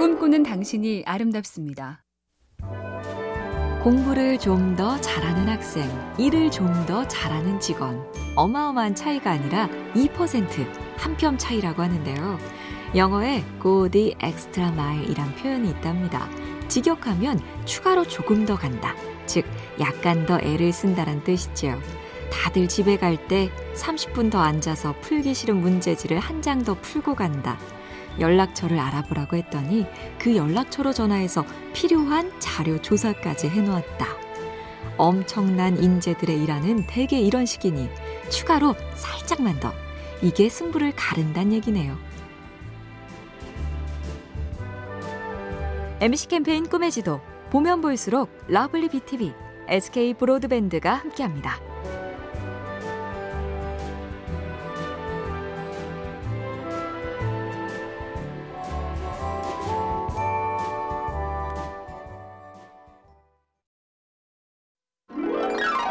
꿈꾸는 당신이 아름답습니다. 공부를 좀 더 잘하는 학생, 일을 좀 더 잘하는 직원. 어마어마한 차이가 아니라 2%, 한 뼘 차이라고 하는데요. 영어에 go the extra mile이란 표현이 있답니다. 직역하면 추가로 조금 더 간다. 즉, 약간 더 애를 쓴다란 뜻이지요. 다들 집에 갈 때 30분 더 앉아서 풀기 싫은 문제지를 한 장 더 풀고 간다. 연락처를 알아보라고 했더니 그 연락처로 전화해서 필요한 자료 조사까지 해놓았다. 엄청난 인재들의 일하는 대개 이런 식이니 추가로 살짝만 더 이게 승부를 가른단 얘기네요. MBC 캠페인 꿈의 지도 보면 볼수록 러블리 BTV, SK 브로드밴드가 함께합니다.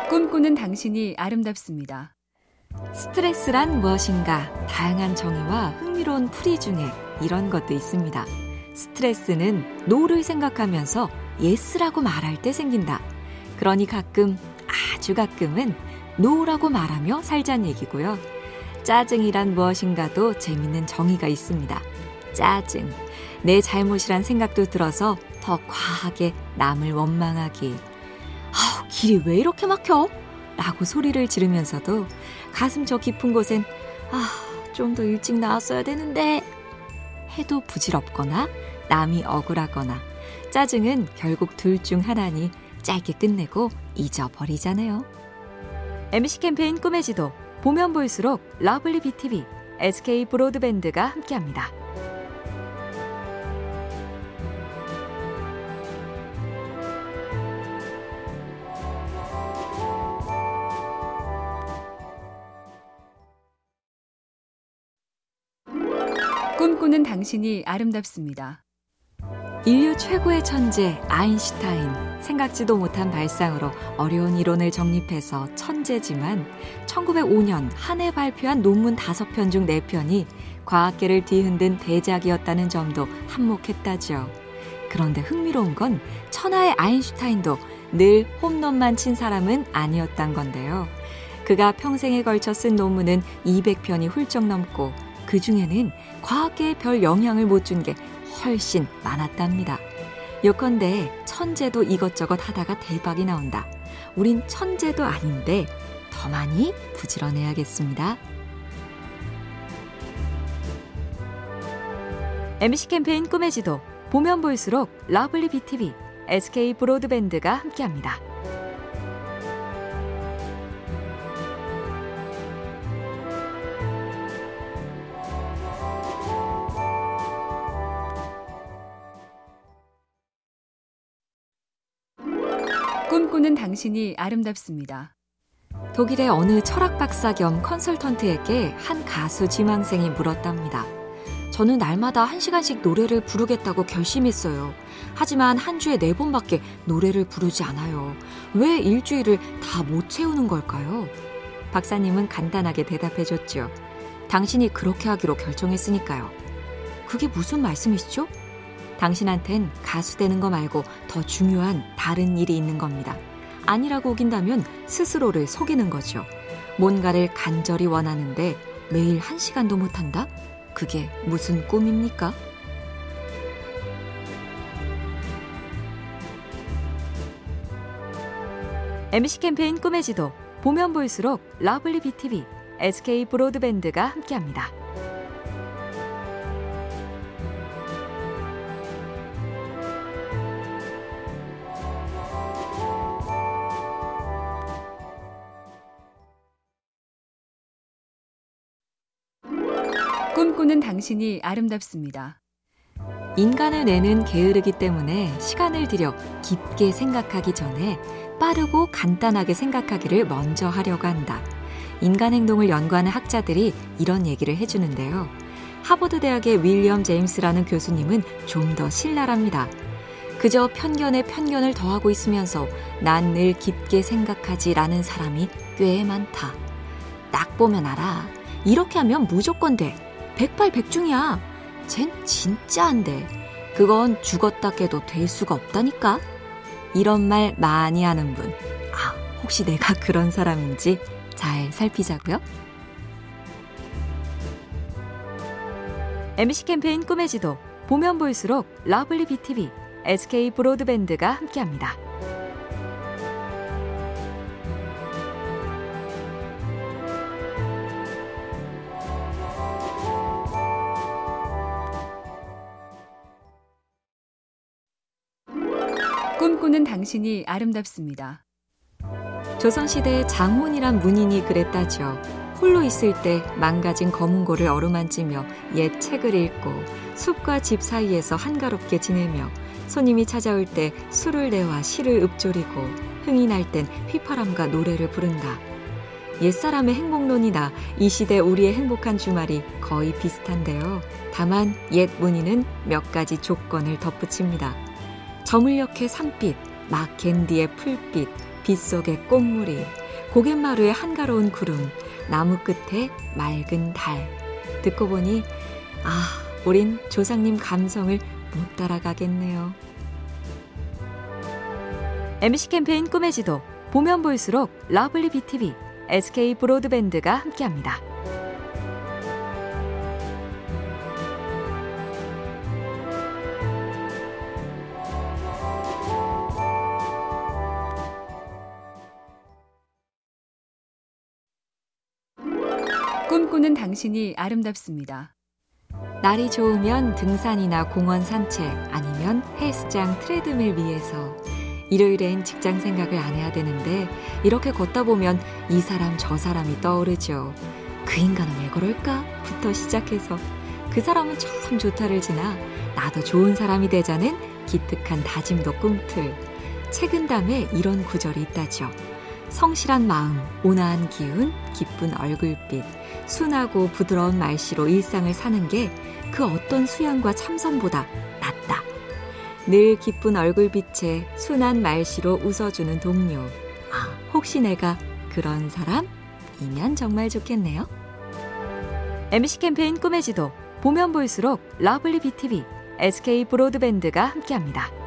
꿈꾸는 당신이 아름답습니다. 스트레스란 무엇인가 다양한 정의와 흥미로운 풀이 중에 이런 것도 있습니다. 스트레스는 no를 생각하면서 yes라고 말할 때 생긴다. 그러니 가끔 아주 가끔은 no라고 말하며 살자는 얘기고요. 짜증이란 무엇인가도 재밌는 정의가 있습니다. 짜증. 내 잘못이란 생각도 들어서 더 과하게 남을 원망하기. 아, 길이 왜 이렇게 막혀? 라고 소리를 지르면서도 가슴 저 깊은 곳엔 아, 좀 더 일찍 나왔어야 되는데 해도 부질없거나 남이 억울하거나 짜증은 결국 둘 중 하나니 짧게 끝내고 잊어버리잖아요. MBC 캠페인 꿈의 지도 보면 볼수록 러블리 BTV, SK 브로드밴드가 함께합니다. 꿈꾸는 당신이 아름답습니다. 인류 최고의 천재 아인슈타인 생각지도 못한 발상으로 어려운 이론을 정립해서 천재지만 1905년 한 해 발표한 논문 5편 중 4편이 과학계를 뒤흔든 대작이었다는 점도 한몫했다죠. 그런데 흥미로운 건 천하의 아인슈타인도 늘 홈런만 친 사람은 아니었단 건데요. 그가 평생에 걸쳐 쓴 논문은 200편이 훌쩍 넘고 그 중에는 과학계에 별 영향을 못 준 게 훨씬 많았답니다. 요컨대 천재도 이것저것 하다가 대박이 나온다. 우린 천재도 아닌데 더 많이 부지런해야겠습니다. MBC 캠페인 꿈의 지도 보면 볼수록 러블리 BTV, SK 브로드밴드가 함께합니다. 꿈꾸는 당신이 아름답습니다. 독일의 어느 철학 박사 겸 컨설턴트에게 한 가수 지망생이 물었답니다. 저는 날마다 한 시간씩 노래를 부르겠다고 결심했어요. 하지만 한 주에 네 번밖에 노래를 부르지 않아요. 왜 일주일을 다 못 채우는 걸까요? 박사님은 간단하게 대답해줬죠. 당신이 그렇게 하기로 결정했으니까요. 그게 무슨 말씀이시죠? 당신한텐 가수 되는 거 말고 더 중요한 다른 일이 있는 겁니다. 아니라고 우긴다면 스스로를 속이는 거죠. 뭔가를 간절히 원하는데 매일 한 시간도 못한다? 그게 무슨 꿈입니까? MBC 캠페인 꿈의 지도 보면 볼수록 러블리 BTV, SK 브로드밴드가 함께합니다. 꿈꾸는 당신이 아름답습니다. 인간을 내는 게으르기 때문에 시간을 들여 깊게 생각하기 전에 빠르고 간단하게 생각하기를 먼저 하려고 한다. 인간 행동을 연구하는 학자들이 이런 얘기를 해주는데요. 하버드 대학의 윌리엄 제임스라는 교수님은 좀 더 신랄합니다. 그저 편견에 편견을 더하고 있으면서 난 늘 깊게 생각하지라는 사람이 꽤 많다. 딱 보면 알아. 이렇게 하면 무조건 돼. 백발백중이야. 쟨 진짜 안 돼. 그건 죽었다 깨도 될 수가 없다니까. 이런 말 많이 하는 분. 아, 혹시 내가 그런 사람인지 잘 살피자고요. MC 캠페인 꿈의 지도 보면 볼수록 lovely BTV, SK 브로드밴드가 함께합니다. 꿈꾸는 당신이 아름답습니다. 조선시대 장훈이란 문인이 그랬다죠. 홀로 있을 때 망가진 검은고를 어루만지며 옛 책을 읽고 숲과 집 사이에서 한가롭게 지내며 손님이 찾아올 때 술을 내와 시를 읊조리고 흥이 날 땐 휘파람과 노래를 부른다. 옛사람의 행복론이나 이 시대 우리의 행복한 주말이 거의 비슷한데요. 다만 옛 문인은 몇 가지 조건을 덧붙입니다. 저물녘의 산빛, 막 갠 뒤의 풀빛, 빗속의 꽃무리, 고갯마루의 한가로운 구름, 나무 끝에 맑은 달. 듣고 보니, 아, 우린 조상님 감성을 못 따라가겠네요. MC 캠페인 꿈의 지도, 보면 볼수록 lovely BTV, SK 브로드밴드가 함께합니다. 꿈꾸는 당신이 아름답습니다. 날이 좋으면 등산이나 공원 산책 아니면 헬스장 트레드밀 위에서 일요일엔 직장 생각을 안 해야 되는데 이렇게 걷다 보면 이 사람 저 사람이 떠오르죠. 그 인간은 왜 그럴까? 부터 시작해서 그 사람은 참 좋다를 지나 나도 좋은 사람이 되자는 기특한 다짐도 꿈틀. 책은 담에 이런 구절이 있다죠. 성실한 마음, 온화한 기운, 기쁜 얼굴빛, 순하고 부드러운 말씨로 일상을 사는 게 그 어떤 수양과 참선보다 낫다. 늘 기쁜 얼굴빛에 순한 말씨로 웃어주는 동료. 아, 혹시 내가 그런 사람이면 정말 좋겠네요. MC 캠페인 꿈의 지도, 보면 볼수록 lovely BTV, SK 브로드밴드가 함께합니다.